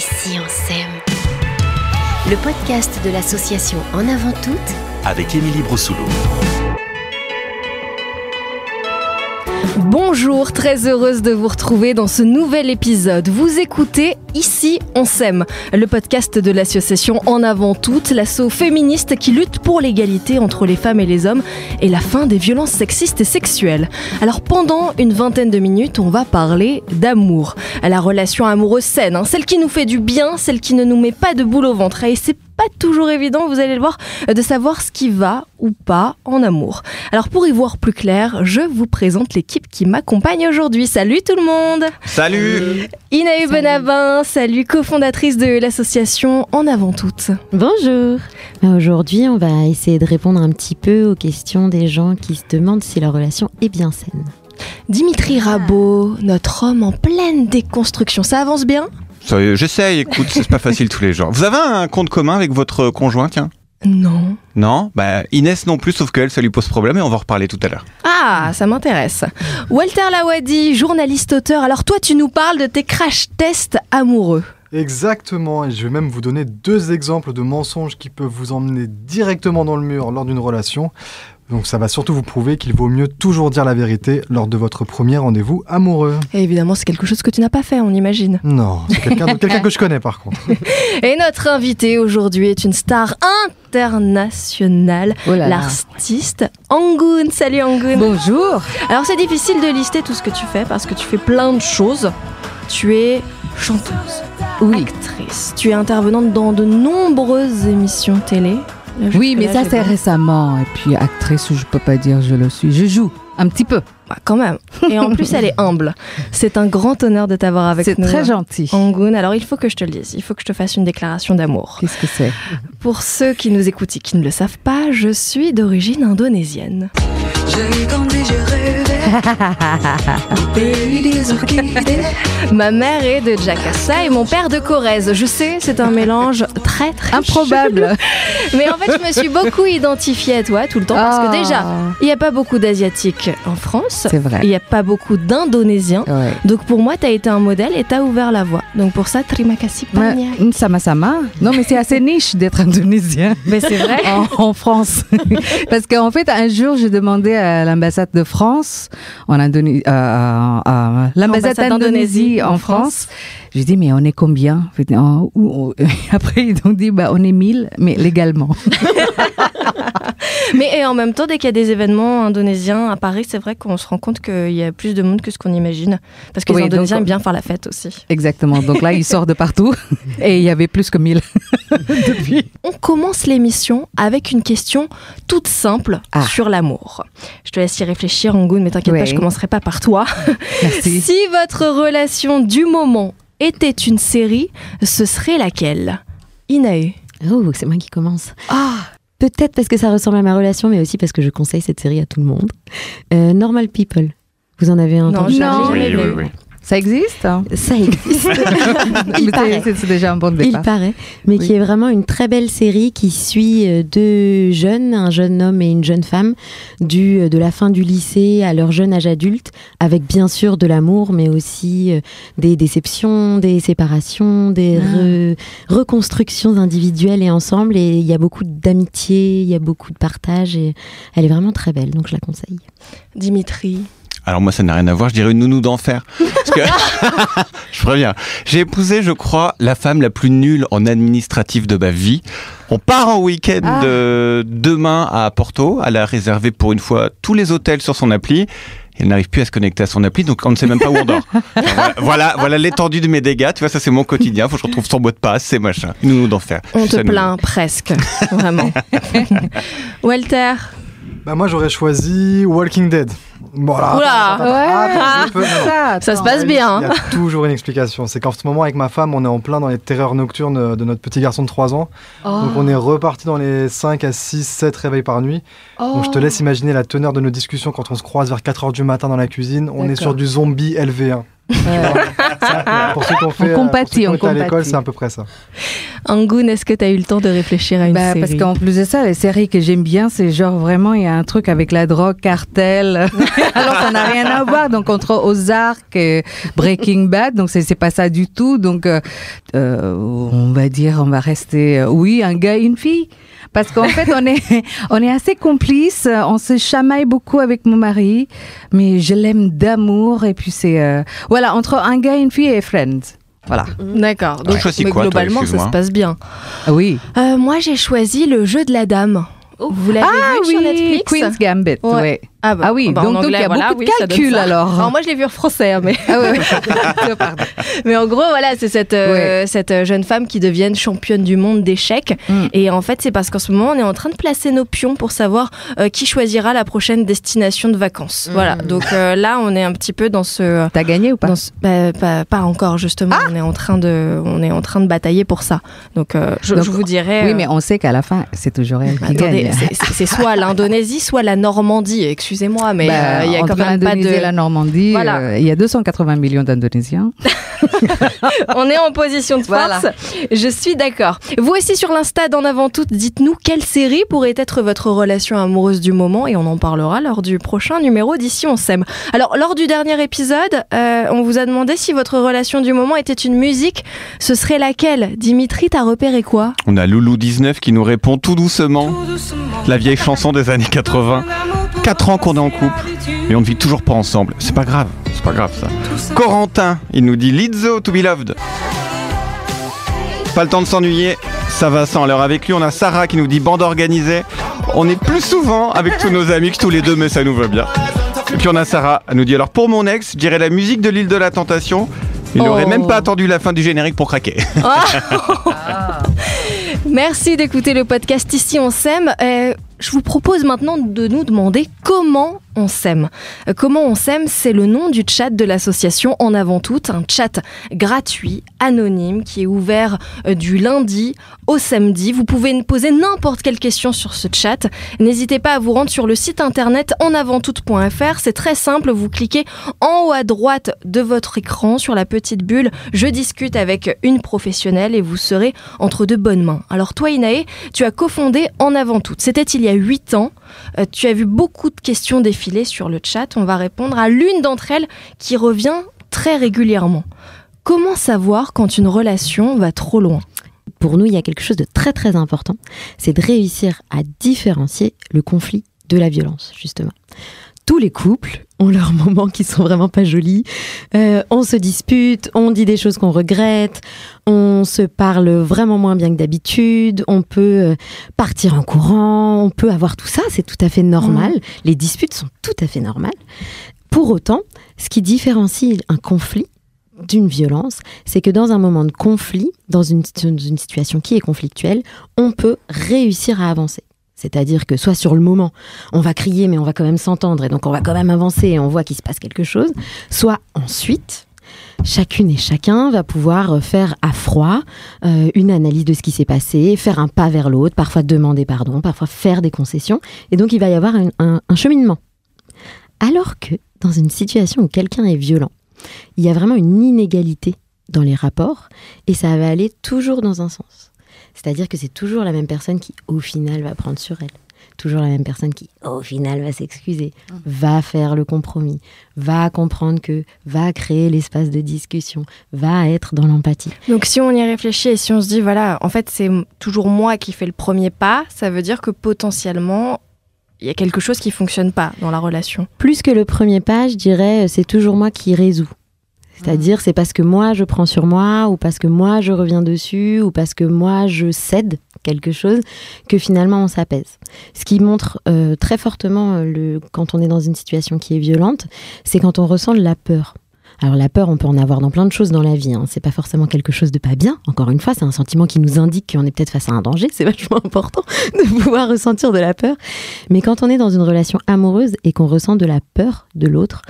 Ici on s'aime. Le podcast de l'association En avant toutes avec Émilie Brossoulot. Bonjour, très heureuse de vous retrouver dans ce nouvel épisode. Vous écoutez Ici on s'aime, le podcast de l'association En avant toutes, l'asso féministe qui lutte pour l'égalité entre les femmes et les hommes et la fin des violences sexistes et sexuelles. Alors pendant une vingtaine de minutes, on va parler d'amour. La relation amoureuse saine, hein, celle qui nous fait du bien, celle qui ne nous met pas de boule au ventre. Pas toujours évident, vous allez le voir, de savoir ce qui va ou pas en amour. Alors pour y voir plus clair, je vous présente l'équipe qui m'accompagne aujourd'hui. Salut tout le monde Salut Inaë Benabin, salut cofondatrice de l'association En Avant Toutes. Bonjour bah, Aujourd'hui, on va essayer de répondre un petit peu aux questions des gens qui se demandent si leur relation est bien saine. Dimitri Rabot, notre homme en pleine déconstruction, ça avance bien? J'essaye, écoute, c'est pas facile tous les jours. Vous avez un compte commun avec votre conjoint, tiens? Non. Non? Bah Inès non plus, sauf qu'elle, ça lui pose problème et on va en reparler tout à l'heure. Ah, ça m'intéresse. Walter Lawadi, journaliste-auteur, alors toi tu nous parles de tes crash tests amoureux. Exactement, et je vais même vous donner deux exemples de mensonges qui peuvent vous emmener directement dans le mur lors d'une relation. Donc ça va surtout vous prouver qu'il vaut mieux toujours dire la vérité lors de votre premier rendez-vous amoureux. Et évidemment, c'est quelque chose que tu n'as pas fait, on imagine. Non, c'est quelqu'un que je connais par contre. Et notre invité aujourd'hui est une star internationale, Oh l'artiste Angoun. Salut Angoun. Bonjour. Alors c'est difficile de lister tout ce que tu fais parce que tu fais plein de choses. Tu es chanteuse, Oui. actrice, tu es intervenante dans de nombreuses émissions télé. Là, Oui, mais ça c'est récemment. Et puis actrice, je peux pas dire je le suis. Je joue un petit peu. Bah, quand même. Et en plus, elle est humble. C'est un grand honneur de t'avoir avec C'est nous. très gentil. Angoun, alors il faut que je te le dise, il faut que je te fasse une déclaration d'amour. Qu'est-ce que c'est? Pour ceux qui nous écoutent et qui ne le savent pas, je suis d'origine indonésienne. Ma mère est de Jakarta et mon père de Corrèze. Je sais, c'est un mélange très très Improbable. Mais en fait, je me suis beaucoup identifiée à toi tout le temps parce que Ah. déjà, il n'y a pas beaucoup d'asiatiques en France. C'est vrai. Il n'y a pas beaucoup d'indonésiens. Ouais. Donc pour moi, tu as été un modèle et tu as ouvert la voie. Donc pour ça, Mais, banyak. mm, sama sama. Non, mais c'est assez niche d'être indonésien. Mais c'est vrai. en, en France. Parce qu'en fait, un jour, j'ai demandé à l'ambassade de France, en Indonésie, euh, à l'ambassade Ambassade d'Indonésie en France. J'ai dit, mais on est combien? Après, ils ont dit, bah, on est 1000, mais légalement. Mais et en même temps, dès qu'il y a des événements indonésiens à Paris, c'est vrai qu'on se rend compte qu'il y a plus de monde que ce qu'on imagine. Parce que les Indonésiens donc- aiment bien faire la fête aussi. Exactement. Donc là, il sort de partout. Et il y avait plus que 1000 depuis. On commence l'émission avec une question toute simple Ah. sur l'amour. Je te laisse y réfléchir, Angoun, mais t'inquiète Oui. pas, je commencerai pas par toi. Merci. Si votre relation du moment était une série, ce serait laquelle? Inae. Oh, c'est moi qui commence. Ah Peut-être parce que ça ressemble à ma relation, mais aussi parce que je conseille cette série à tout le monde. Euh, Normal People. Vous en avez entendu Non. jamais Oui, oui, oui. Ça existe? Hein Ça existe. Il paraît. c'est- déjà un bon Il départ. paraît, mais Oui. qui est vraiment une très belle série qui suit euh, deux jeunes, un jeune homme et une jeune femme, du, euh, de la fin du lycée à leur jeune âge adulte, avec bien sûr de l'amour, mais aussi euh, des déceptions, des séparations, des re- reconstructions individuelles et ensemble. Et il y a beaucoup d'amitié, il y a beaucoup de partage, et elle est vraiment très belle, donc je la conseille. Dimitri. Alors moi ça n'a rien à voir, je dirais une nounou d'enfer. Parce que, je préviens, j'ai épousé je crois la femme la plus nulle en administratif de ma vie. On part en week-end Ah. euh, demain à Porto, elle a réservé pour une fois tous les hôtels sur son appli. Elle n'arrive plus à se connecter à son appli, donc on ne sait même pas où on dort. voilà, voilà, voilà l'étendue de mes dégâts. Tu vois, ça c'est mon quotidien. Faut que je retrouve son mot de passe, c'est machin. Nounou d'enfer. On te plaint presque, vraiment. Walter. Bah moi j'aurais choisi Walking Dead. Voilà. Oula. Attends, attends, attends, attends, je peux- non. Ça, Ça se passe bien. Il y hein. a toujours une explication. C'est qu'en ce moment, avec ma femme, on est en plein dans les terreurs nocturnes de notre petit garçon de 3 ans. Donc on est reparti dans les 5 à 6, 7 réveils par nuit. Donc je te laisse imaginer la teneur de nos discussions quand on se croise vers 4h du matin dans la cuisine. On est sur du zombie LV1. Ouais. Pour ceux qui ont fait, On euh, compatit, pour ceux qui ont on été à l'école, c'est à peu près ça. Angoun, est-ce que tu as eu le temps de réfléchir à une Bah, série parce qu'en plus de ça, les séries que j'aime bien, c'est genre vraiment, il y a un truc avec la drogue, cartel. Alors ça n'a rien à voir. Donc entre Ozark et Breaking Bad, donc c'est pas ça du tout. Donc euh, euh, on va dire, on va rester, euh, oui, un gars, une fille. Parce qu'en fait, on est, on est assez complices. On se chamaille beaucoup avec mon mari, mais je l'aime d'amour. Et puis c'est, voilà, entre un gars, une fille et Friends. Voilà. D'accord. Donc, mais globalement, ça se passe bien. Ah oui. moi, j'ai choisi le jeu de la dame. Vous l'avez ah, vu oui, sur Netflix? Queen's Gambit, ouais. Ah, bah, ah oui, bah, donc, il y a beaucoup de calculs alors. alors. Moi je l'ai vu en français, hein, mais. Ah ouais. mais en gros, voilà, c'est cette, euh, cette euh, jeune femme qui devient championne du monde d'échecs. Mm. Et en fait, c'est parce qu'en ce moment, on est en train de placer nos pions pour savoir euh, qui choisira la prochaine destination de vacances. Mm. Voilà, donc là, on est un petit peu dans ce. T'as gagné ou pas, bah, pas, pas, encore, justement. Ah on, est en train de, on est en train de batailler pour ça. Donc, je, vous dirais. Oui, mais on sait qu'à la fin, c'est toujours elle qui gagne. C'est soit l'Indonésie, soit la Normandie. Excusez-moi, mais bah, euh, il y a quand même pas de la Normandie. Euh, il y a 280 millions d'Indonésiens. On est en position de force. Je suis d'accord. Vous aussi sur l'Insta d'en avant tout, dites-nous quelle série pourrait être votre relation amoureuse du moment et on en parlera lors du prochain numéro d'ici on s'aime. Alors lors du dernier épisode, euh, on vous a demandé si votre relation du moment était une musique. Ce serait laquelle? Dimitri, t'as repéré quoi? On a Loulou 19 qui nous répond tout doucement. La vieille chanson des années 80. 4 ans qu'on est en couple et on ne vit toujours pas ensemble. C'est pas grave, c'est pas grave ça. Corentin, il nous dit Lizzo to be loved. Pas le temps de s'ennuyer, ça va sans. Alors avec lui, on a Sarah qui nous dit bande organisée. On est plus souvent avec tous nos amis que tous les deux, mais ça nous va bien. Et puis on a Sarah, elle nous dit alors pour mon ex, je dirais la musique de l'île de la Tentation. Il n'aurait même pas oh. attendu la fin du générique pour craquer. Merci d'écouter le podcast Ici on s'aime. Euh, je vous propose maintenant de nous demander comment on s'aime. Euh, comment on s'aime, c'est le nom du chat de l'association En avant tout, un chat gratuit, anonyme, qui est ouvert euh, du lundi au samedi. Vous pouvez poser n'importe quelle question sur ce chat. N'hésitez pas à vous rendre sur le site internet enavanttout.fr. C'est très simple, vous cliquez en haut à droite de votre écran sur la petite bulle. Je discute avec une professionnelle et vous serez entre de bonnes mains. Alors toi Inae, tu as cofondé En avant tout. C'était il y a 8 ans. Euh, tu as vu beaucoup de questions défiler sur le chat. On va répondre à l'une d'entre elles qui revient très régulièrement. Comment savoir quand une relation va trop loin? Pour nous, il y a quelque chose de très très important, c'est de réussir à différencier le conflit de la violence, justement tous les couples ont leurs moments qui sont vraiment pas jolis. Euh, on se dispute, on dit des choses qu'on regrette, on se parle vraiment moins bien que d'habitude, on peut euh, partir en courant, on peut avoir tout ça, c'est tout à fait normal. Mmh. Les disputes sont tout à fait normales. Pour autant, ce qui différencie un conflit d'une violence, c'est que dans un moment de conflit, dans une, une situation qui est conflictuelle, on peut réussir à avancer. C'est-à-dire que soit sur le moment, on va crier, mais on va quand même s'entendre, et donc on va quand même avancer, et on voit qu'il se passe quelque chose, soit ensuite, chacune et chacun va pouvoir euh, faire à froid euh, une analyse de ce qui s'est passé, faire un pas vers l'autre, parfois demander pardon, parfois faire des concessions, et donc il va y avoir un, un cheminement. Alors que dans une situation où quelqu'un est violent, il y a vraiment une inégalité dans les rapports, et ça va aller toujours dans un sens. C'est-à-dire que c'est toujours la même personne qui, au final, va prendre sur elle. Toujours la même personne qui, au final, va s'excuser, mmh. va faire le compromis, va comprendre que, va créer l'espace de discussion, va être dans l'empathie. Donc si on y réfléchit et si on se dit, voilà, en fait, c'est toujours moi qui fais le premier pas, ça veut dire que potentiellement, il y a quelque chose qui fonctionne pas dans la relation. Plus que le premier pas, je dirais, c'est toujours moi qui résous. C'est-à-dire, c'est parce que moi, je prends sur moi, ou parce que moi, je reviens dessus, ou parce que moi, je cède quelque chose, que finalement, on s'apaise. Ce qui montre euh, très fortement, euh, le, quand on est dans une situation qui est violente, c'est quand on ressent de la peur. Alors la peur, on peut en avoir dans plein de choses dans la vie. Hein. C'est pas forcément quelque chose de pas bien. Encore une fois, c'est un sentiment qui nous indique qu'on est peut-être face à un danger. C'est vachement important de pouvoir ressentir de la peur. Mais quand on est dans une relation amoureuse et qu'on ressent de la peur de l'autre,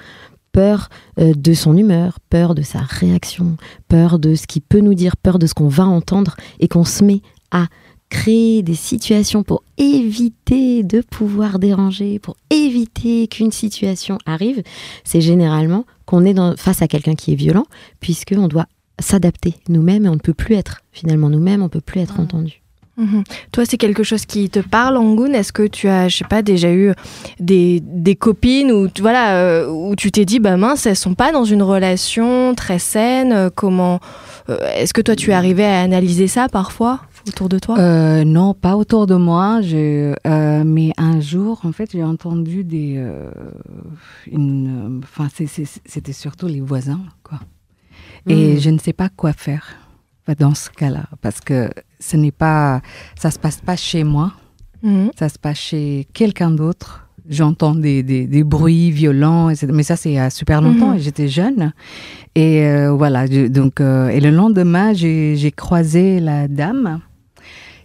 peur euh, de son humeur, peur de sa réaction, peur de ce qu'il peut nous dire, peur de ce qu'on va entendre, et qu'on se met à créer des situations pour éviter de pouvoir déranger, pour éviter qu'une situation arrive, c'est généralement qu'on est face à quelqu'un qui est violent, puisqu'on doit s'adapter nous-mêmes et on ne peut plus être finalement nous-mêmes, on ne peut plus être mmh. entendu. Mhm. Toi, c'est quelque chose qui te parle, Angoun? Est-ce que tu as, je sais pas, déjà eu des, des copines où, voilà, euh, où tu t'es dit, bah mince, elles sont pas dans une relation très saine euh, Comment euh, Est-ce que toi, tu es arrivé à analyser ça parfois autour de toi? Non, pas autour de moi. Je, mais un jour, en fait, j'ai entendu des, enfin, c'était surtout les voisins, quoi. Et hmm. je ne sais pas quoi faire dans ce cas-là, parce que ce n'est pas, ça se passe pas chez moi, mhm. ça se passe chez quelqu'un d'autre. J'entends des, des, bruits violents, mais ça c'est il y a super longtemps, et j'étais jeune. Et euh, voilà, donc euh, et le lendemain j'ai croisé la dame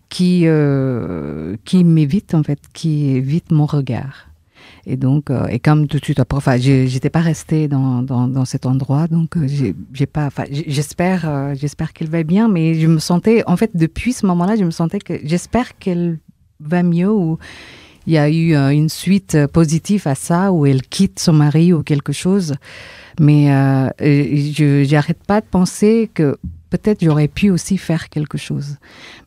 qui euh, qui m'évite en fait, qui évite mon regard. Et donc, euh, et comme tout de suite après, enfin, j'étais pas restée dans, dans, dans, cet endroit, donc euh, j'ai pas, enfin, j'espère, euh, j'espère qu'elle va bien, mais je me sentais, en fait, depuis ce moment-là, je me sentais que j'espère qu'elle va mieux ou il y a eu une suite positive à ça, où elle quitte son mari ou quelque chose. Mais je j'arrête pas de penser que peut-être j'aurais pu aussi faire quelque chose.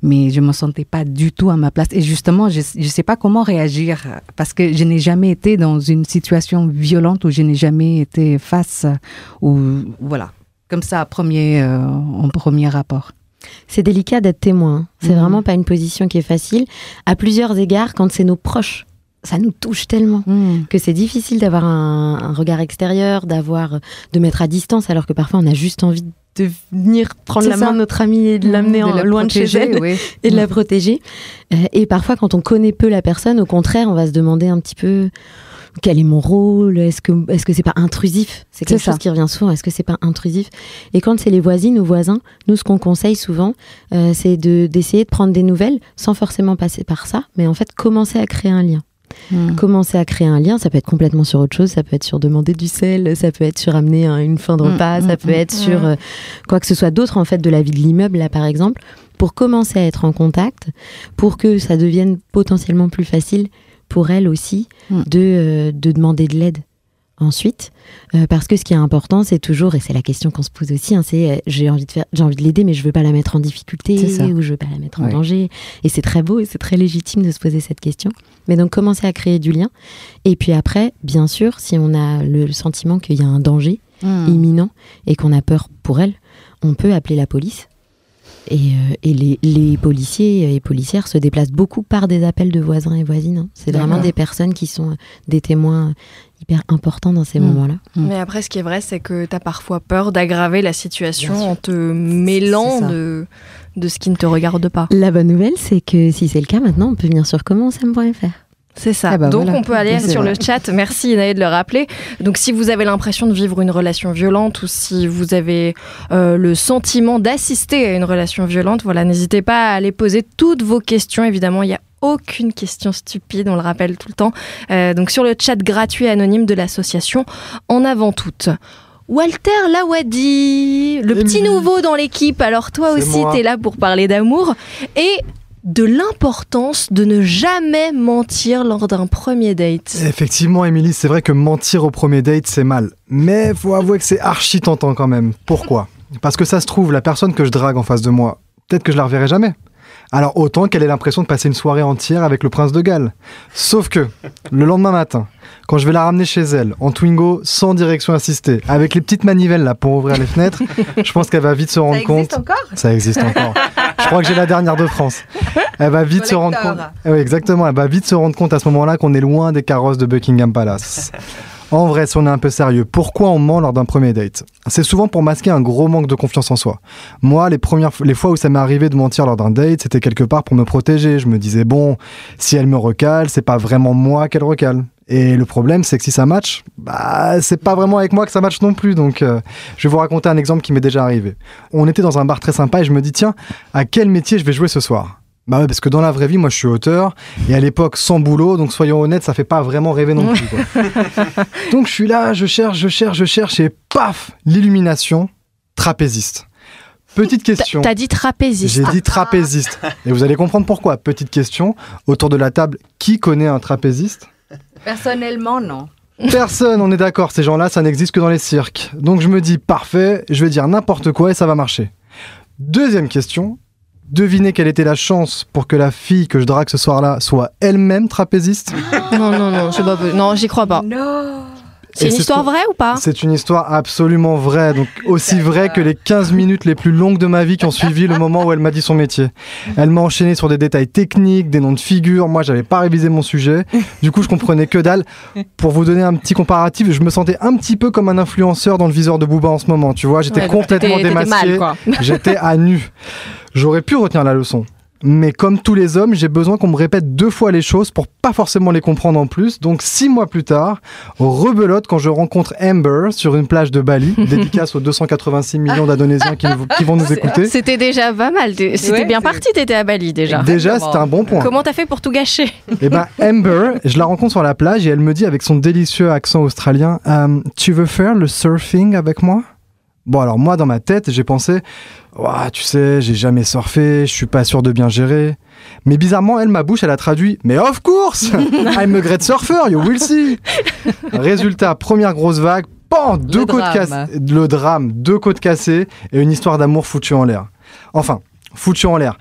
Mais je ne me sentais pas du tout à ma place. Et justement, je ne sais pas comment réagir parce que je n'ai jamais été dans une situation violente où je n'ai jamais été face ou voilà, comme ça, premier, euh, en premier rapport. C'est délicat d'être témoin. C'est mhm. vraiment pas une position qui est facile. À plusieurs égards, quand c'est nos proches ça nous touche tellement mhm. que c'est difficile d'avoir un, un, regard extérieur, d'avoir de mettre à distance, alors que parfois on a juste envie de venir prendre la main de notre amie et de mmh, l'amener loin de chez elle et de la mmh. protéger. Euh, et parfois, quand on connaît peu la personne, au contraire, on va se demander un petit peu quel est mon rôle Est-ce que est-ce que c'est pas intrusif? C'est quelque chose qui revient souvent. Est-ce que c'est pas intrusif? Et quand c'est les voisines ou voisins, nous ce qu'on conseille souvent, euh, c'est de d'essayer de prendre des nouvelles sans forcément passer par ça, mais en fait commencer à créer un lien. Hmm. Commencer à créer un lien, ça peut être complètement sur autre chose, ça peut être sur demander du sel, ça peut être sur amener une fin de hmm, repas, ça hmm, peut être sur euh, quoi que ce soit d'autre en fait de la vie de l'immeuble là par exemple, pour commencer à être en contact, pour que ça devienne potentiellement plus facile pour elle aussi de, euh, de demander de l'aide ensuite, euh, parce que ce qui est important, c'est toujours, et c'est la question qu'on se pose aussi, hein, c'est euh, j'ai envie de faire, j'ai envie de l'aider, mais je veux pas la mettre en difficulté ou je veux pas la mettre en danger. Et c'est très beau et c'est très légitime de se poser cette question. Mais donc commencer à créer du lien. Et puis après, bien sûr, si on a le sentiment qu'il y a un danger hmm. imminent et qu'on a peur pour elle, on peut appeler la police. Et, euh, et les, les, policiers et policières se déplacent beaucoup par des appels de voisins et voisines. Hein. C'est vraiment des personnes qui sont des témoins hyper important dans ces mm. moments-là. Mm. Mais après, ce qui est vrai, c'est que tu as parfois peur d'aggraver la situation en te mêlant de, de ce qui ne te regarde pas. La bonne nouvelle, c'est que si c'est le cas maintenant, on peut venir sur commencem.fr. C'est ça. Ah bah Donc on peut aller sur le chat. Merci Inaïe de le rappeler. Donc si vous avez l'impression de vivre une relation violente ou si vous avez euh, le sentiment d'assister à une relation violente, voilà, n'hésitez pas à aller poser toutes vos questions. Évidemment, il y a aucune question stupide, on le rappelle tout le temps. Euh, donc sur le chat gratuit anonyme de l'association En avant toute. Walter Lawadi, le petit nouveau dans l'équipe. Alors toi aussi, tu es là pour parler d'amour et de l'importance de ne jamais mentir lors d'un premier date. Effectivement, Émilie, c'est vrai que mentir au premier date, c'est mal. Mais faut avouer que c'est archi tentant quand même. Pourquoi? Parce que ça se trouve, la personne que je drague en face de moi, peut-être que je la reverrai jamais. Alors autant qu'elle ait l'impression de passer une soirée entière avec le prince de Galles. Sauf que, le lendemain matin, quand je vais la ramener chez elle, en Twingo, sans direction assistée, avec les petites manivelles là pour ouvrir les fenêtres, je pense qu'elle va vite se rendre compte. Ça existe encore? Ça existe encore. je crois que j'ai la dernière de France. Elle va vite se rendre compte. Oui, exactement. Elle va vite se rendre compte à ce moment-là qu'on est loin des carrosses de Buckingham Palace. En vrai, si on est un peu sérieux, pourquoi on ment lors d'un premier date? C'est souvent pour masquer un gros manque de confiance en soi. Moi, les premières fois où ça m'est arrivé de mentir lors d'un date, c'était quelque part pour me protéger. Je me disais bon, si elle me recale, c'est pas vraiment moi qu'elle recale. Et le problème, c'est que si ça match, bah, c'est pas vraiment avec moi que ça match non plus. Donc, euh, je vais vous raconter un exemple qui m'est déjà arrivé. On était dans un bar très sympa et je me dis, tiens, à quel métier je vais jouer ce soir? Bah ouais, parce que dans la vraie vie, moi je suis auteur, et à l'époque sans boulot, donc soyons honnêtes, ça fait pas vraiment rêver non plus. donc je suis là, je cherche, je cherche, je cherche, et paf, l'illumination, trapéziste. Petite question. T'as dit trapéziste. J'ai dit trapéziste. Et vous allez comprendre pourquoi. Petite question. Autour de la table, qui connaît un trapéziste? Personnellement, non. Personne, on est d'accord. Ces gens-là, ça n'existe que dans les cirques. Donc je me dis, parfait, je vais dire n'importe quoi et ça va marcher. Deuxième question Devinez quelle était la chance pour que la fille que je drague ce soir-là soit elle-même trapéziste Non, non, non, je sais pas. Non, j'y crois pas. Non. C'est une histoire ce- vraie ou pas? C'est une histoire absolument vraie, donc aussi vraie que les 15 minutes les plus longues de ma vie qui ont suivi le moment où elle m'a dit son métier. Elle m'a enchaîné sur des détails techniques, des noms de figures, moi j'avais pas révisé mon sujet, du coup je comprenais que dalle. Pour vous donner un petit comparatif, je me sentais un petit peu comme un influenceur dans le viseur de Booba en ce moment, tu vois, j'étais Ouais, complètement démasqué, mal, quoi. j'étais à nu. J'aurais pu retenir la leçon. Mais comme tous les hommes, j'ai besoin qu'on me répète deux fois les choses pour pas forcément les comprendre en plus. Donc six mois plus tard, rebelote quand je rencontre Amber sur une plage de Bali, dédicace aux 286 millions d'Indonésiens qui, qui vont nous écouter. C'était déjà pas mal. C'était Ouais, bien parti, t'étais à Bali déjà. Déjà, c'était un bon point. Comment t'as fait pour tout gâcher Et ben Amber, je la rencontre sur la plage et elle me dit avec son délicieux accent australien, Euh, tu veux faire le surfing avec moi? Bon alors moi dans ma tête j'ai pensé, tu sais j'ai jamais surfé, je suis pas sûr de bien gérer. Mais bizarrement elle ma bouche elle a traduit, mais of course, I'm a great surfer, you will see. Résultat première grosse vague, pan, deux Le côtes cassées, le drame, deux côtes cassées et une histoire d'amour foutue en l'air. Enfin foutue en l'air.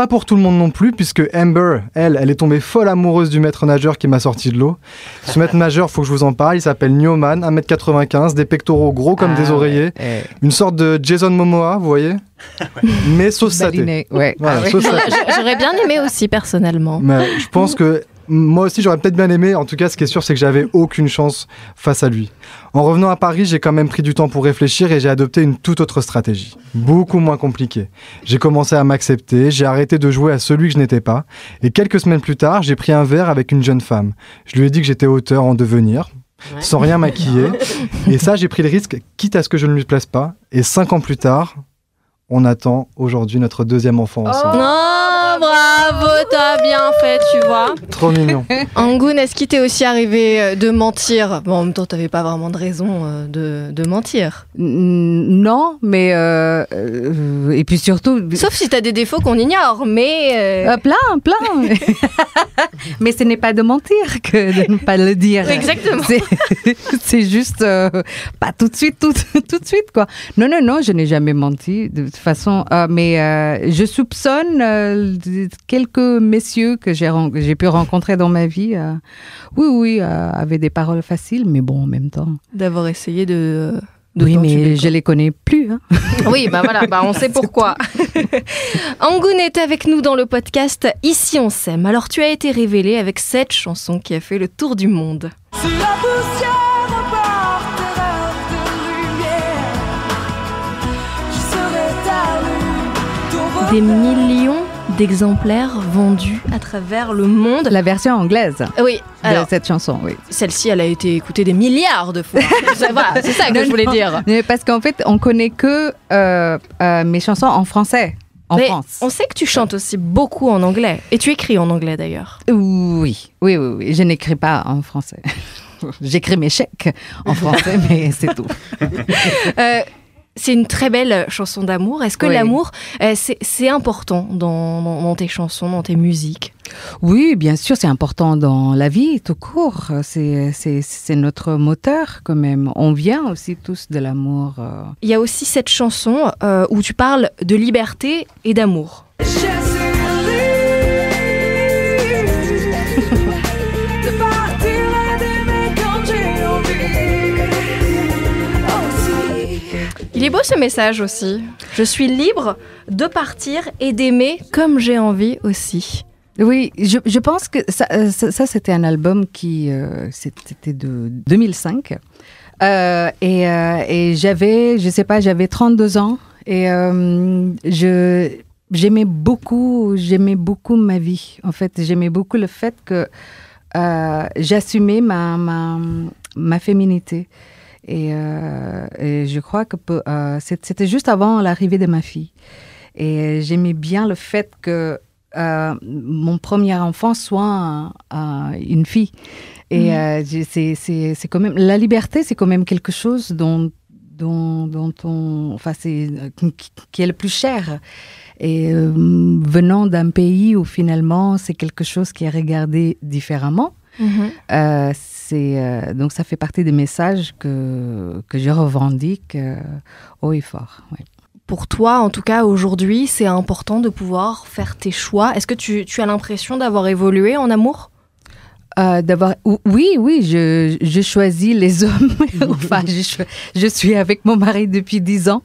Pas pour tout le monde non plus, puisque Amber, elle, elle est tombée folle amoureuse du maître nageur qui m'a sorti de l'eau. Ce maître nageur, faut que je vous en parle, il s'appelle Newman, 1m95, des pectoraux gros comme Ah des oreillers, ouais. une sorte de Jason Momoa, vous voyez Mais sauce saté. Baliné, ouais. Voilà, Ah. J'aurais bien aimé aussi, personnellement. Mais je pense que moi aussi j'aurais peut-être bien aimé. En tout cas, ce qui est sûr, c'est que j'avais aucune chance face à lui. En revenant à Paris, j'ai quand même pris du temps pour réfléchir et j'ai adopté une toute autre stratégie, beaucoup moins compliquée. J'ai commencé à m'accepter, j'ai arrêté de jouer à celui que je n'étais pas. Et quelques semaines plus tard, j'ai pris un verre avec une jeune femme. Je lui ai dit que j'étais auteur en devenir. Sans rien maquiller. Et ça, j'ai pris le risque, quitte à ce que je ne lui plaise pas. Et cinq ans plus tard, on attend aujourd'hui notre deuxième enfant ensemble. Non, bravo, t'as bien fait, tu vois. Trop mignon. Angoun, est-ce qu'il t'est aussi arrivé euh, de mentir? Bon, en même temps, t'avais pas vraiment de raison euh, de, de mentir. Non, mais euh, euh, et puis surtout. Sauf si t'as des défauts qu'on ignore, mais... euh, Euh, plein, plein. mais ce n'est pas de mentir que de ne pas le dire. Exactement. C'est- C'est juste euh, pas tout de suite, tout, tout de suite quoi. Non, non, non, je n'ai jamais menti de toute façon. Euh, mais euh, je soupçonne euh, quelques messieurs que j'ai pu rencontrer dans ma vie. euh, oui, oui, euh, avaient des paroles faciles, mais bon, en même temps. D'avoir essayé de... de Oui, mais je les connais plus. hein. Oui, bah voilà, bah on sait pourquoi. Angoun est avec nous dans le podcast Ici on s'aime. Alors tu as été révélé avec cette chanson qui a fait le tour du monde. Si la poussière Des millions d'exemplaires vendus à travers le monde. La version anglaise Oui, de alors cette chanson, oui. celle-ci, elle a été écoutée des milliards de fois. C'est- voilà, c'est ça que Non, je voulais non. dire. Mais Parce qu'en fait, on connaît que euh, euh, mes chansons en français, en Mais France. on sait que tu chantes aussi beaucoup en anglais. Et tu écris en anglais d'ailleurs. Oui, oui, oui, oui. Je n'écris pas en français. J'écris mes chèques en français, mais c'est tout. Euh, c'est une très belle chanson d'amour. Est-ce que Oui. l'amour, euh, c'est c'est important dans, dans- dans tes chansons, dans tes musiques? Oui, bien sûr, c'est important dans la vie, tout court. C'est, c'est, c'est notre moteur quand même. On vient aussi tous de l'amour. euh. Il y a aussi cette chanson euh, où tu parles de liberté et d'amour. Il est beau ce message aussi. Je suis libre de partir et d'aimer comme j'ai envie aussi. Oui, je, pense que ça, euh, ça, c'était un album qui, euh, c'était de 2005. Euh, et euh, et j'avais, je sais pas, j'avais 32 ans et euh, je j'aimais beaucoup, j'aimais beaucoup ma vie. En fait, j'aimais beaucoup le fait que j'assumais ma, ma ma féminité. Et, euh, et je crois que euh, c'était juste avant l'arrivée de ma fille. Et j'aimais bien le fait que euh, mon premier enfant soit un- un- une fille. Et j'ai- c'est- quand même la liberté, c'est quand même quelque chose dont dont, dont on, enfin c'est qui- qui est le plus cher. Et euh, venant d'un pays où finalement c'est quelque chose qui est regardé différemment, euh, c'est euh, donc ça fait partie des messages que que je revendique euh, haut et fort. pour toi, en tout cas aujourd'hui, c'est important de pouvoir faire tes choix. Est-ce que tu, tu as l'impression d'avoir évolué en amour? Euh, D'avoir, ou- oui, oui, je, je choisis les hommes. enfin, je, je suis avec mon mari depuis dix ans.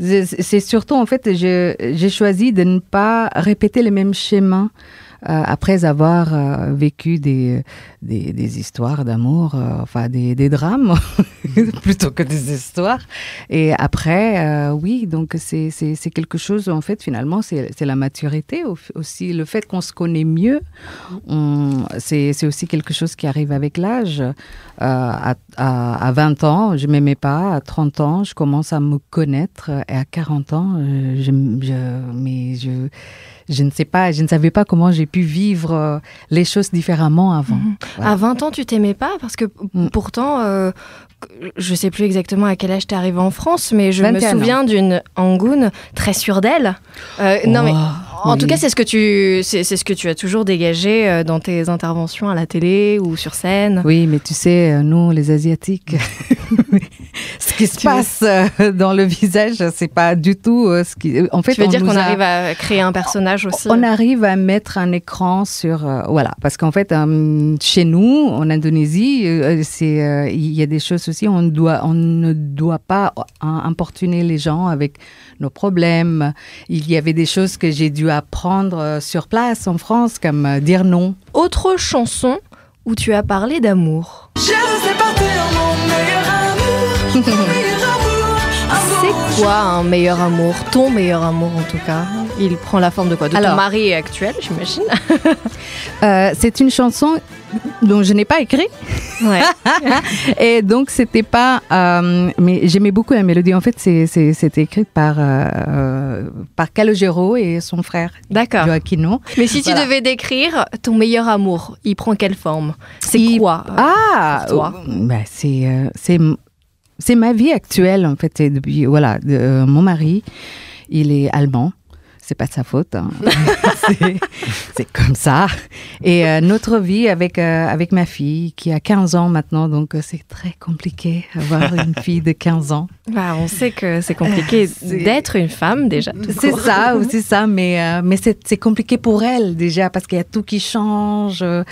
C'est surtout, en fait, je- j'ai choisi de ne pas répéter les mêmes schémas après avoir euh, vécu des, des, histoires d'amour, euh, enfin des, drames plutôt que des histoires. Et après, euh, oui, donc c'est quelque chose, en fait, finalement, c'est la maturité au- aussi, le fait qu'on se connaît mieux. C'est aussi quelque chose qui arrive avec l'âge. Euh, à, à, à 20 ans, je m'aimais pas. À 30 ans, je commence à me connaître. Et à 40 ans, je, mais je, je ne sais pas, je ne savais pas comment j'ai pu vivre les choses différemment avant. À 20 ans, tu t'aimais pas Parce que Mm. pourtant, euh, je sais plus exactement à quel âge t'es arrivé en France, mais je me 21 ans. souviens d'une Angoune très sûre d'elle. Euh, non, mais Oh, en oui. tout cas, c'est ce que tu, c'est ce que tu as toujours dégagé euh, dans tes interventions à la télé ou sur scène. Oui, mais tu sais, euh, nous, les Asiatiques, ce qui se Tu passe euh, dans le visage, c'est pas du tout ce qui. En fait, tu veux on dire qu'on a- arrive à créer un personnage aussi On arrive à mettre un écran sur euh, voilà parce qu'en fait euh, chez nous en Indonésie euh, c'est il y a des choses aussi on doit on ne doit pas importuner les gens avec nos problèmes il y avait des choses que j'ai dû apprendre euh, sur place en France comme euh, dire non Autre chanson où tu as parlé d'amour. Je sais partir mon meilleur amour, mon meilleur amour, amour. C'est quoi un meilleur amour Ton meilleur amour en tout cas? Il prend la forme de quoi? De ton Alors- mari actuel, j'imagine? Euh, c'est une chanson dont je n'ai pas écrit. Ouais. et donc c'était pas euh, mais j'aimais beaucoup la mélodie. En fait c'était écrit par euh, par Calogero et son frère D'accord. Joaquino. Mais si tu Voilà. devais décrire ton meilleur amour, il prend quelle forme? C'est Il- quoi Ah, oh, bah, c'est c'est ma vie actuelle en fait. C'est depuis voilà, de- euh, mon mari, il est allemand. C'est pas de sa faute. hein. C'est- comme ça. Et euh, notre vie avec euh, avec ma fille qui a 15 ans maintenant, donc euh, c'est très compliqué avoir une fille de 15 ans. Bah, On sait que c'est compliqué d'être une femme déjà. C'est ça, c'est ça, mais, euh, mais c'est c'est compliqué pour elle déjà parce qu'il y a tout qui change euh,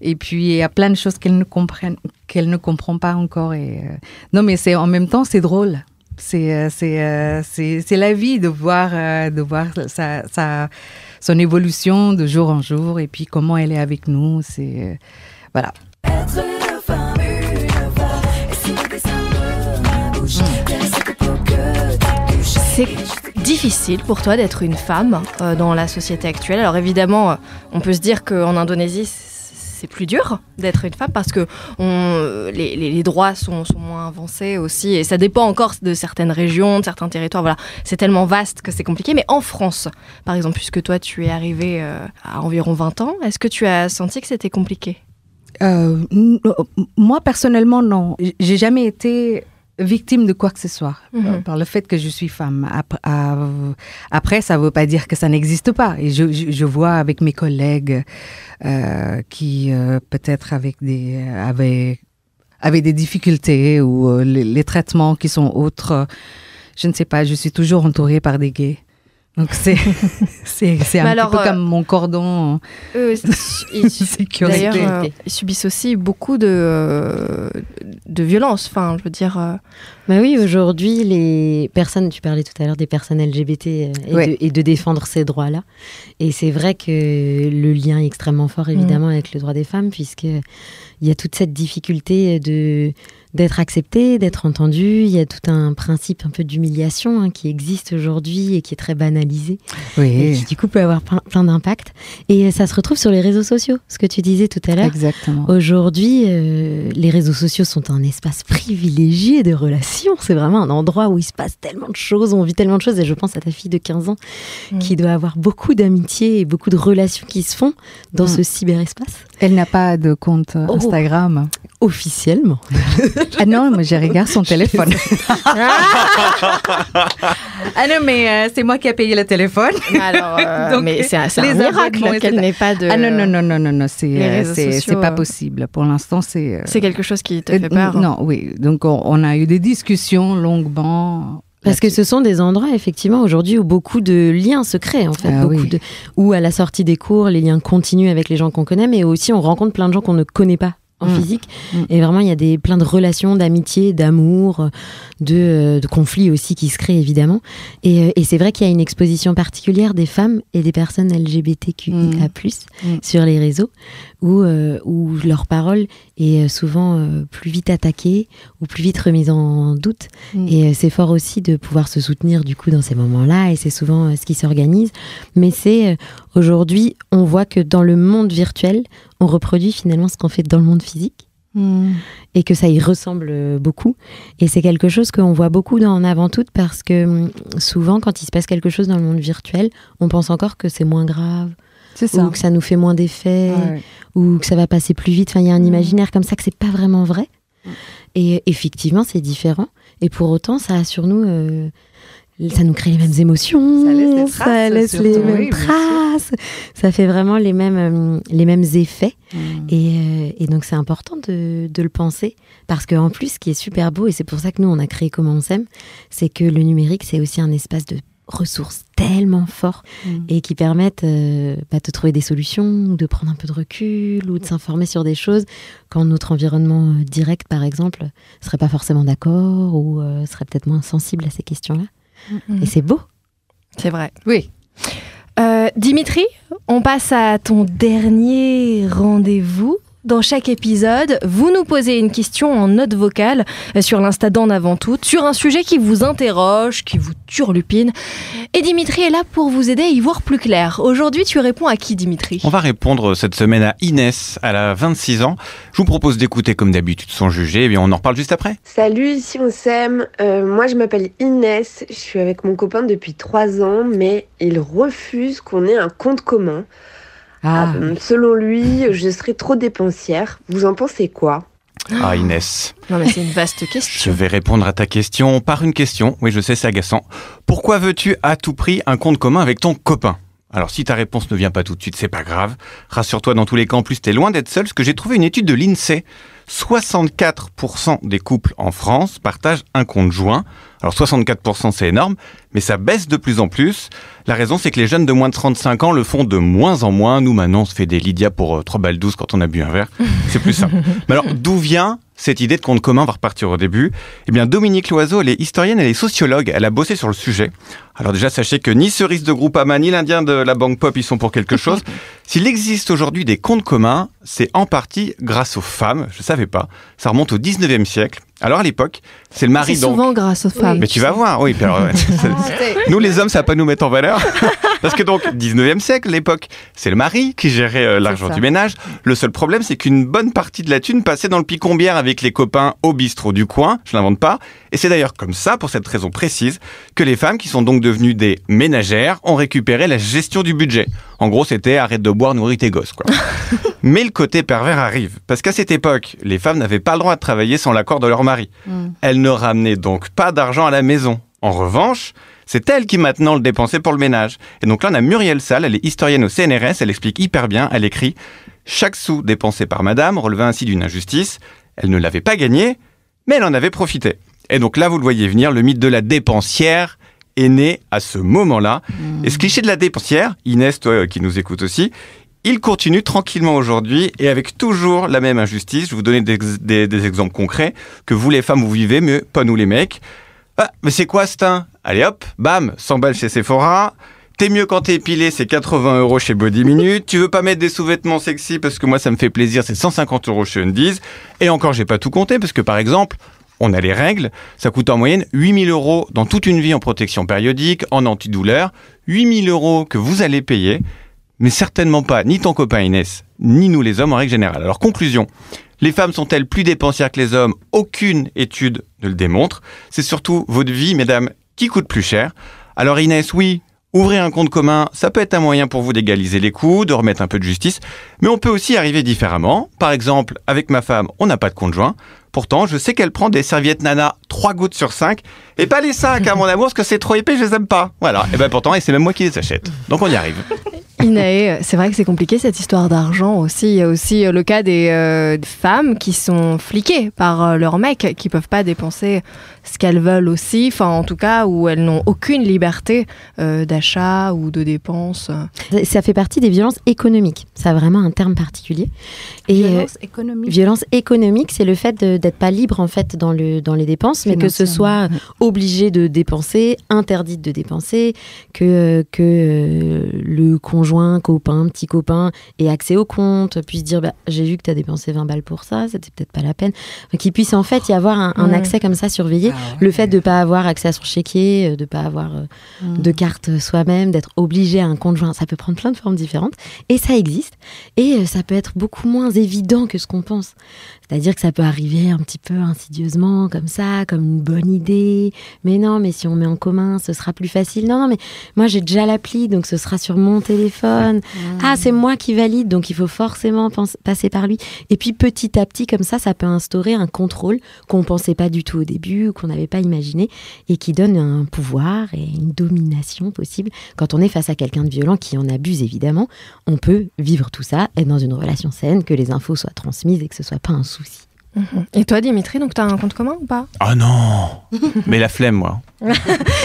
et puis il y a plein de choses qu'elle ne comprenne, qu'elle ne comprend pas encore. Et, euh, non, mais c'est en même temps c'est drôle. C'est euh, c'est euh, c'est c'est la vie de voir de voir sa, sa son évolution de jour en jour et puis comment elle est avec nous. C'est voilà. Bouche, c'est difficile pour toi d'être une femme euh, dans la société actuelle. Alors évidemment, on peut se dire qu'en Indonésie, c'est plus dur d'être une femme parce que euh, les, droits sont, moins avancés aussi. Et ça dépend encore de certaines régions, de certains territoires. Voilà, c'est tellement vaste que c'est compliqué. Mais en France, par exemple, puisque toi, tu es arrivé euh, à environ 20 ans, est-ce que tu as senti que c'était compliqué? Euh, n- moi, personnellement, non. J'ai jamais été victime de quoi que ce soit Mhm. euh, par le fait que je suis femme. Après, euh, après ça ne veut pas dire que ça n'existe pas. Et je, je- je vois avec mes collègues euh, qui, euh, peut-être avec des, avec, avec des difficultés ou euh, les, les traitements qui sont autres, je ne sais pas, je suis toujours entourée par des gays. Donc c'est c'est un Mais petit alors, peu euh, comme mon cordon ils- sécurité. D'ailleurs, euh, ils subissent aussi beaucoup de, euh, de violence. Enfin, je veux dire. euh, Bah oui, aujourd'hui, les personnes, tu parlais tout à l'heure des personnes LGBT euh, et, Ouais. de, et de défendre ces droits-là. Et c'est vrai que le lien est extrêmement fort, évidemment, avec le droit des femmes, puisque il y a toute cette difficulté de d'être accepté, d'être entendu. Il y a tout un principe un peu d'humiliation hein, qui existe aujourd'hui et qui est très banalisé et Oui, qui du coup peut avoir plein, plein d'impact. Et ça se retrouve sur les réseaux sociaux, ce que tu disais tout à l'heure. exactement. Aujourd'hui, euh, les réseaux sociaux sont un espace privilégié de relations. C'est vraiment un endroit où il se passe tellement de choses, on vit tellement de choses. Et je pense à ta fille de 15 ans Mm. qui doit avoir beaucoup d'amitié et beaucoup de relations qui se font dans Mm. ce cyberespace. Elle n'a pas de compte euh, Oh. Officiellement. Ah non, moi je regarde son téléphone. ah non, mais euh, c'est moi qui ai payé le téléphone. Alors, euh, Donc, mais c'est c'est les un miracle qu'elle n'ait pas de. Ah non, non, non, non, non, non, c'est euh, c'est c'est pas euh, possible. Pour l'instant, c'est. euh, C'est quelque chose qui te fait peur. Non, oui. Donc on, on a eu des discussions longuement. Parce que ce sont des endroits, effectivement, aujourd'hui où beaucoup de liens se créent, en fait. Ah beaucoup oui. de, où à la sortie des cours, les liens continuent avec les gens qu'on connaît, mais aussi on rencontre plein de gens qu'on ne connaît pas en Mm. physique. Mm. Et vraiment, il y a des, plein de relations, d'amitié, d'amour, de, euh, de conflits aussi qui se créent, évidemment. Et, euh, et c'est vrai qu'il y a une exposition particulière des femmes et des personnes LGBTQIA+, Mm. sur les réseaux, où, euh, où leur parole est euh, souvent euh, plus vite attaquée ou plus vite remise en doute. Mm. Et euh, c'est fort aussi de pouvoir se soutenir du coup dans ces moments-là, et c'est souvent ce qui s'organise. Mais c'est aujourd'hui, on voit que dans le monde virtuel, on reproduit finalement ce qu'on fait dans le monde physique Mm. et que ça y ressemble beaucoup. Et c'est quelque chose qu'on voit beaucoup dans En avant toute parce que hum, souvent, quand il se passe quelque chose dans le monde virtuel, on pense encore que c'est moins grave ça. ou que ça nous fait moins d'effets Ouais. ou que ça va passer plus vite. Enfin, il y a un Mm. imaginaire comme ça que c'est pas vraiment vrai. Mm. Et effectivement, c'est différent. Et pour autant, ça a sur nous. euh, ça nous crée les mêmes émotions, Ça laisse ça les mêmes oui, traces, ça fait vraiment les mêmes, euh, les mêmes effets. Mm. Et, euh, et donc c'est important de, de le penser parce qu'en plus, ce qui est super beau, et c'est pour ça que nous on a créé Comment on s'aime, c'est que le numérique c'est aussi un espace de ressources tellement fort Mm. et qui permettent euh, bah, de trouver des solutions, ou de prendre un peu de recul ou de s'informer sur des choses quand notre environnement euh, direct, par exemple, serait pas forcément d'accord ou euh, serait peut-être moins sensible à ces questions-là. Et c'est beau. C'est vrai. Oui. Euh, Dimitri, on passe à ton dernier rendez-vous. Dans chaque épisode, vous nous posez une question en note vocale euh, sur l'Insta d'en avant tout, sur un sujet qui vous interroge, qui vous turlupine. Et Dimitri est là pour vous aider à y voir plus clair. Aujourd'hui, tu réponds à qui, Dimitri? On va répondre cette semaine à Inès, elle a 26 ans. Je vous propose d'écouter comme d'habitude son juger, et bien on en reparle juste après. Salut, ici on s'aime. Euh, moi je m'appelle Inès, je suis avec mon copain depuis 3 ans, mais il refuse qu'on ait un compte commun. Ah. Euh, selon lui, je serais trop dépensière. Vous en pensez quoi? Ah Inès, Non, mais c'est une vaste je question. vais répondre à ta question par une question. Oui, je sais, c'est agaçant. Pourquoi veux-tu à tout prix un compte commun avec ton copain? Alors si ta réponse ne vient pas tout de suite, c'est pas grave. Rassure-toi, dans tous les cas, en plus, t'es loin d'être seul, parce que j'ai trouvé une étude de l'INSEE. 64% des couples en France partagent un compte joint. Alors 64% c'est énorme, mais ça baisse de plus en plus. La raison c'est que les jeunes de moins de 35 ans le font de moins en moins. Nous maintenant on se fait des Lydia pour euh, 3 balles 12 quand on a bu un verre. C'est plus simple. mais alors d'où vient cette idée de compte commun On va repartir au début. Eh bien Dominique Loiseau, elle est historienne, elle est sociologue, elle a bossé sur le sujet. Alors déjà sachez que ni Cerise de Groupama ni l'Indien de la Banque Pop ils sont pour quelque chose. S'il existe aujourd'hui des comptes communs, c'est en partie grâce aux femmes, je savais pas. Ça remonte au 19e siècle. Alors à l'époque, c'est le C'est mari donc. souvent grâce aux femmes. Mais tu vas voir, oui. alors, c'est- nous les hommes, ça va pas nous mettre en valeur. Parce que donc, 19e siècle, l'époque, c'est le mari qui gérait euh, l'argent du ménage. Le seul problème, c'est qu'une bonne partie de la thune passait dans le picombière avec les copains au bistrot du coin. Je l'invente pas. Et c'est d'ailleurs comme ça, pour cette raison précise, que les femmes, qui sont donc devenues des ménagères, ont récupéré la gestion du budget. En gros, c'était arrête de boire, nourris tes gosses, quoi. Mais le côté pervers arrive. Parce qu'à cette époque, les femmes n'avaient pas le droit de travailler sans l'accord de leur mari. Mm. Elles ne ramenaient donc pas d'argent à la maison. En revanche, c'est elle qui maintenant le dépensait pour le ménage. Et donc là, on a Muriel Salle, elle est historienne au CNRS, elle explique hyper bien, elle écrit Chaque sou dépensé par madame relevait ainsi d'une injustice. Elle ne l'avait pas gagné, mais elle en avait profité. Et donc là, vous le voyez venir, le mythe de la dépensière est né à ce moment-là. Et ce cliché de la dépensière, Inès, toi euh, qui nous écoutes aussi, il continue tranquillement aujourd'hui et avec toujours la même injustice. Je vais vous donner des, des- des exemples concrets que vous les femmes vous vivez, mais pas nous les mecs. Ah, mais c'est quoi ce teint Allez hop, bam, 100 balles chez Sephora. T'es mieux quand t'es épilé, c'est 80 euros chez Body Minute. Tu veux pas mettre des sous-vêtements sexy parce que moi ça me fait plaisir, c'est 150 euros chez Undies. Et encore, j'ai pas tout compté parce que par exemple, on a les règles, ça coûte en moyenne 8000 euros dans toute une vie en protection périodique, en antidouleur. 8000 euros que vous allez payer, mais certainement pas ni ton copain Inès, ni nous les hommes en règle générale. Alors conclusion, les femmes sont-elles plus dépensières que les hommes? Aucune étude ne le démontre. C'est surtout votre vie, mesdames, qui coûte plus cher. Alors Inès, oui, ouvrir un compte commun, ça peut être un moyen pour vous d'égaliser les coûts, de remettre un peu de justice, mais on peut aussi arriver différemment. Par exemple, avec ma femme, on n'a pas de compte joint. Pourtant, je sais qu'elle prend des serviettes nana 3 gouttes sur 5, et pas les 5 à mon amour, parce que c'est trop épais, je les aime pas. Voilà, et ben pourtant, et c'est même moi qui les achète. Donc on y arrive. Inae, c'est vrai que c'est compliqué cette histoire d'argent aussi. Il y a aussi euh, le cas des euh, femmes qui sont fliquées par euh, leur mec, qui peuvent pas dépenser ce qu'elles veulent aussi, enfin en tout cas où elles n'ont aucune liberté euh, d'achat ou de dépenses. Ça fait partie des violences économiques. Ça a vraiment un terme particulier. Et euh, Violence économique. violence économique, c'est le fait de- d'être pas libre en fait dans le dans les dépenses, mais que ce soit obligé de dépenser, interdite de dépenser, que que euh, le conjoint, copain, petit copain ait accès au compte, puisse dire bah, j'ai vu que tu as dépensé 20 balles pour ça, c'était peut-être pas la peine. Qu'il puisse en fait y avoir un, un accès comme ça surveillé. Le fait de pas avoir accès à son chéquier, euh, de pas avoir euh, de carte soi-même, d'être obligé à un compte joint, ça peut prendre plein de formes différentes. Et ça existe. Et ça peut être beaucoup moins évident que ce qu'on pense. C'est-à-dire que ça peut arriver un petit peu insidieusement comme ça, comme une bonne idée. Mais non, mais si on met en commun, ce sera plus facile. Non, non, mais moi j'ai déjà l'appli, donc ce sera sur mon téléphone. Ah, c'est moi qui valide, donc il faut forcément passer par lui. Et puis petit à petit, comme ça, ça peut instaurer un contrôle qu'on pensait pas du tout au début, qu'on n'avait pas imaginé, et qui donne un pouvoir et une domination possible. Quand on est face à quelqu'un de violent qui en abuse, évidemment, on peut vivre tout ça, être dans une relation saine, que les infos soient transmises et que ce soit pas un souci. Et toi Dimitri, donc tu as un compte commun ou pas? Ah non Mais la flemme, moi.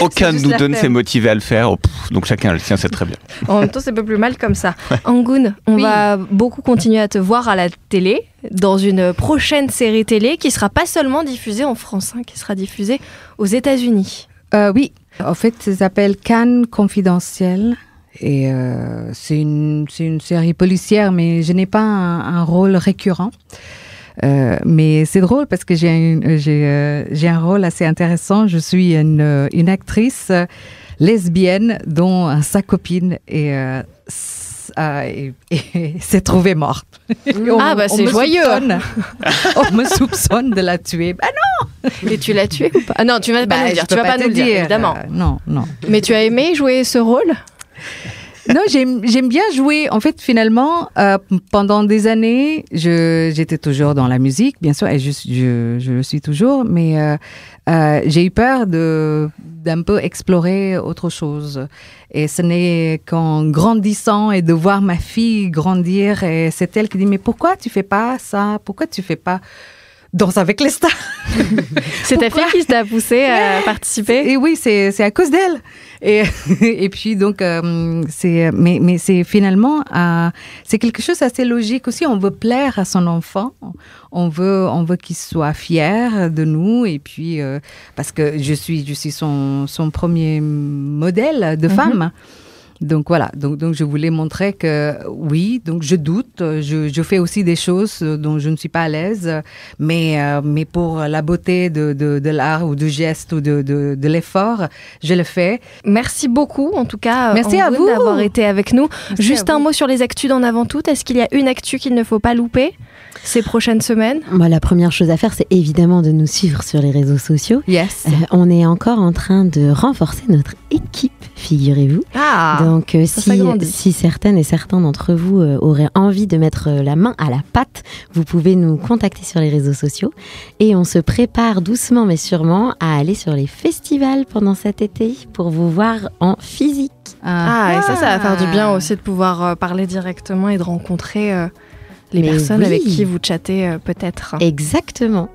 Aucun de nous deux ne s'est motivé à le faire. Oh, pff, donc chacun le sien, c'est très bien. En même temps, c'est pas plus mal comme ça. Angoun, on Oui. va beaucoup continuer à te voir à la télé dans une prochaine série télé qui sera pas seulement diffusée en France, hein, qui sera diffusée aux États-Unis. Euh, oui, en fait, ça s'appelle Cannes confidentiel. Et euh, c'est une, c'est une série policière, mais je n'ai pas un, un rôle récurrent. Euh, mais c'est drôle parce que j'ai un, j'ai, euh, j'ai un rôle assez intéressant. Je suis une, euh, une actrice lesbienne dont sa copine est, euh, s- a- est- est- s'est trouvée morte. On- Ah, bah, c'est joyeux. on me soupçonne de la tuer. Bah Et tu l'as tué ou pas? Ah non, tu vas pas Bah, nous le dire. Tu vas pas, nous le dire, dire, évidemment. euh, non, non. Mais tu as aimé jouer ce rôle? Non, j'aime bien jouer. En fait, finalement, euh, pendant des années, j'étais toujours dans la musique, bien sûr, et je, je, je le suis toujours, mais euh, euh, j'ai eu peur de d'un peu explorer autre chose. Et ce n'est qu'en grandissant et de voir ma fille grandir, et c'est elle qui dit, mais pourquoi tu fais pas ça? Pourquoi tu fais pas Danse avec les stars C'est ta fille qui t'a poussé à participer? Et oui, c'est c'est à cause d'elle. Et, et puis donc, euh, c'est mais mais c'est finalement euh, c'est quelque chose d'assez logique aussi. On veut plaire à son enfant. On veut on veut qu'il soit fier de nous. Et puis euh, parce que je suis je suis son son premier modèle de femme. Donc voilà, donc, donc je voulais montrer que oui, donc je doute, je, je fais aussi des choses dont je ne suis pas à l'aise, mais, euh, mais pour la beauté de, de, de l'art ou du geste ou de, de, de l'effort, je le fais. Merci beaucoup, en tout cas, Merci à vous. d'avoir été avec nous. Merci Juste un mot sur les actus d'en avant tout. Est-ce qu'il y a une actu qu'il ne faut pas louper? Ces prochaines semaines Moi, la première chose à faire, c'est évidemment de nous suivre sur les réseaux sociaux. Yes. Euh, on est encore en train de renforcer notre équipe, figurez-vous. Ah Donc, euh, ça si, certaines et certains d'entre vous euh, auraient envie de mettre la main à la pâte, vous pouvez nous contacter sur les réseaux sociaux. Et on se prépare doucement mais sûrement à aller sur les festivals pendant cet été pour vous voir en physique. Ah, et ça, ça va faire du bien aussi de pouvoir euh, parler directement et de rencontrer euh, les Mais personnes oui. avec qui vous chattez euh, peut-être. Exactement.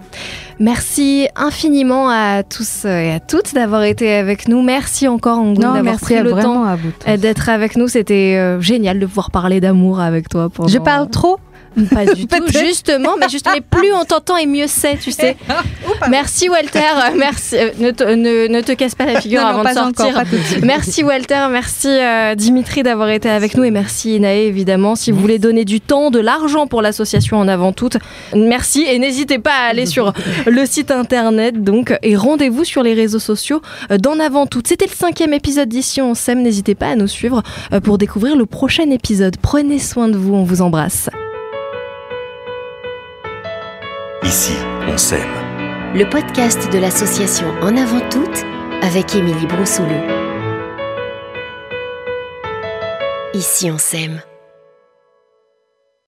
Merci infiniment à tous euh, et à toutes d'avoir été avec nous. Merci encore Angoun Non, d'avoir merci pris à le temps euh, d'être avec nous. C'était euh, génial de pouvoir parler d'amour avec toi. Pendant... Je parle trop. Pas du tout, justement, mais, juste, mais plus on t'entend et mieux c'est, tu sais. Merci Walter, merci. euh, ne, te, ne, ne te casse pas la figure Non, avant de sortir. encore. Merci Walter, merci euh, Dimitri d'avoir été avec nous et merci Inae évidemment. Si vous voulez donner du temps, de l'argent pour l'association en avant toute, merci et n'hésitez pas à aller sur le site internet donc et rendez-vous sur les réseaux sociaux euh, d'en avant toute. C'était le cinquième épisode d'ici on s'aime. N'hésitez pas à nous suivre pour découvrir le prochain épisode. Prenez soin de vous, on vous embrasse. Ici, on s'aime. Le podcast de l'association En avant toute avec Émilie Broussoulou. Ici on s'aime.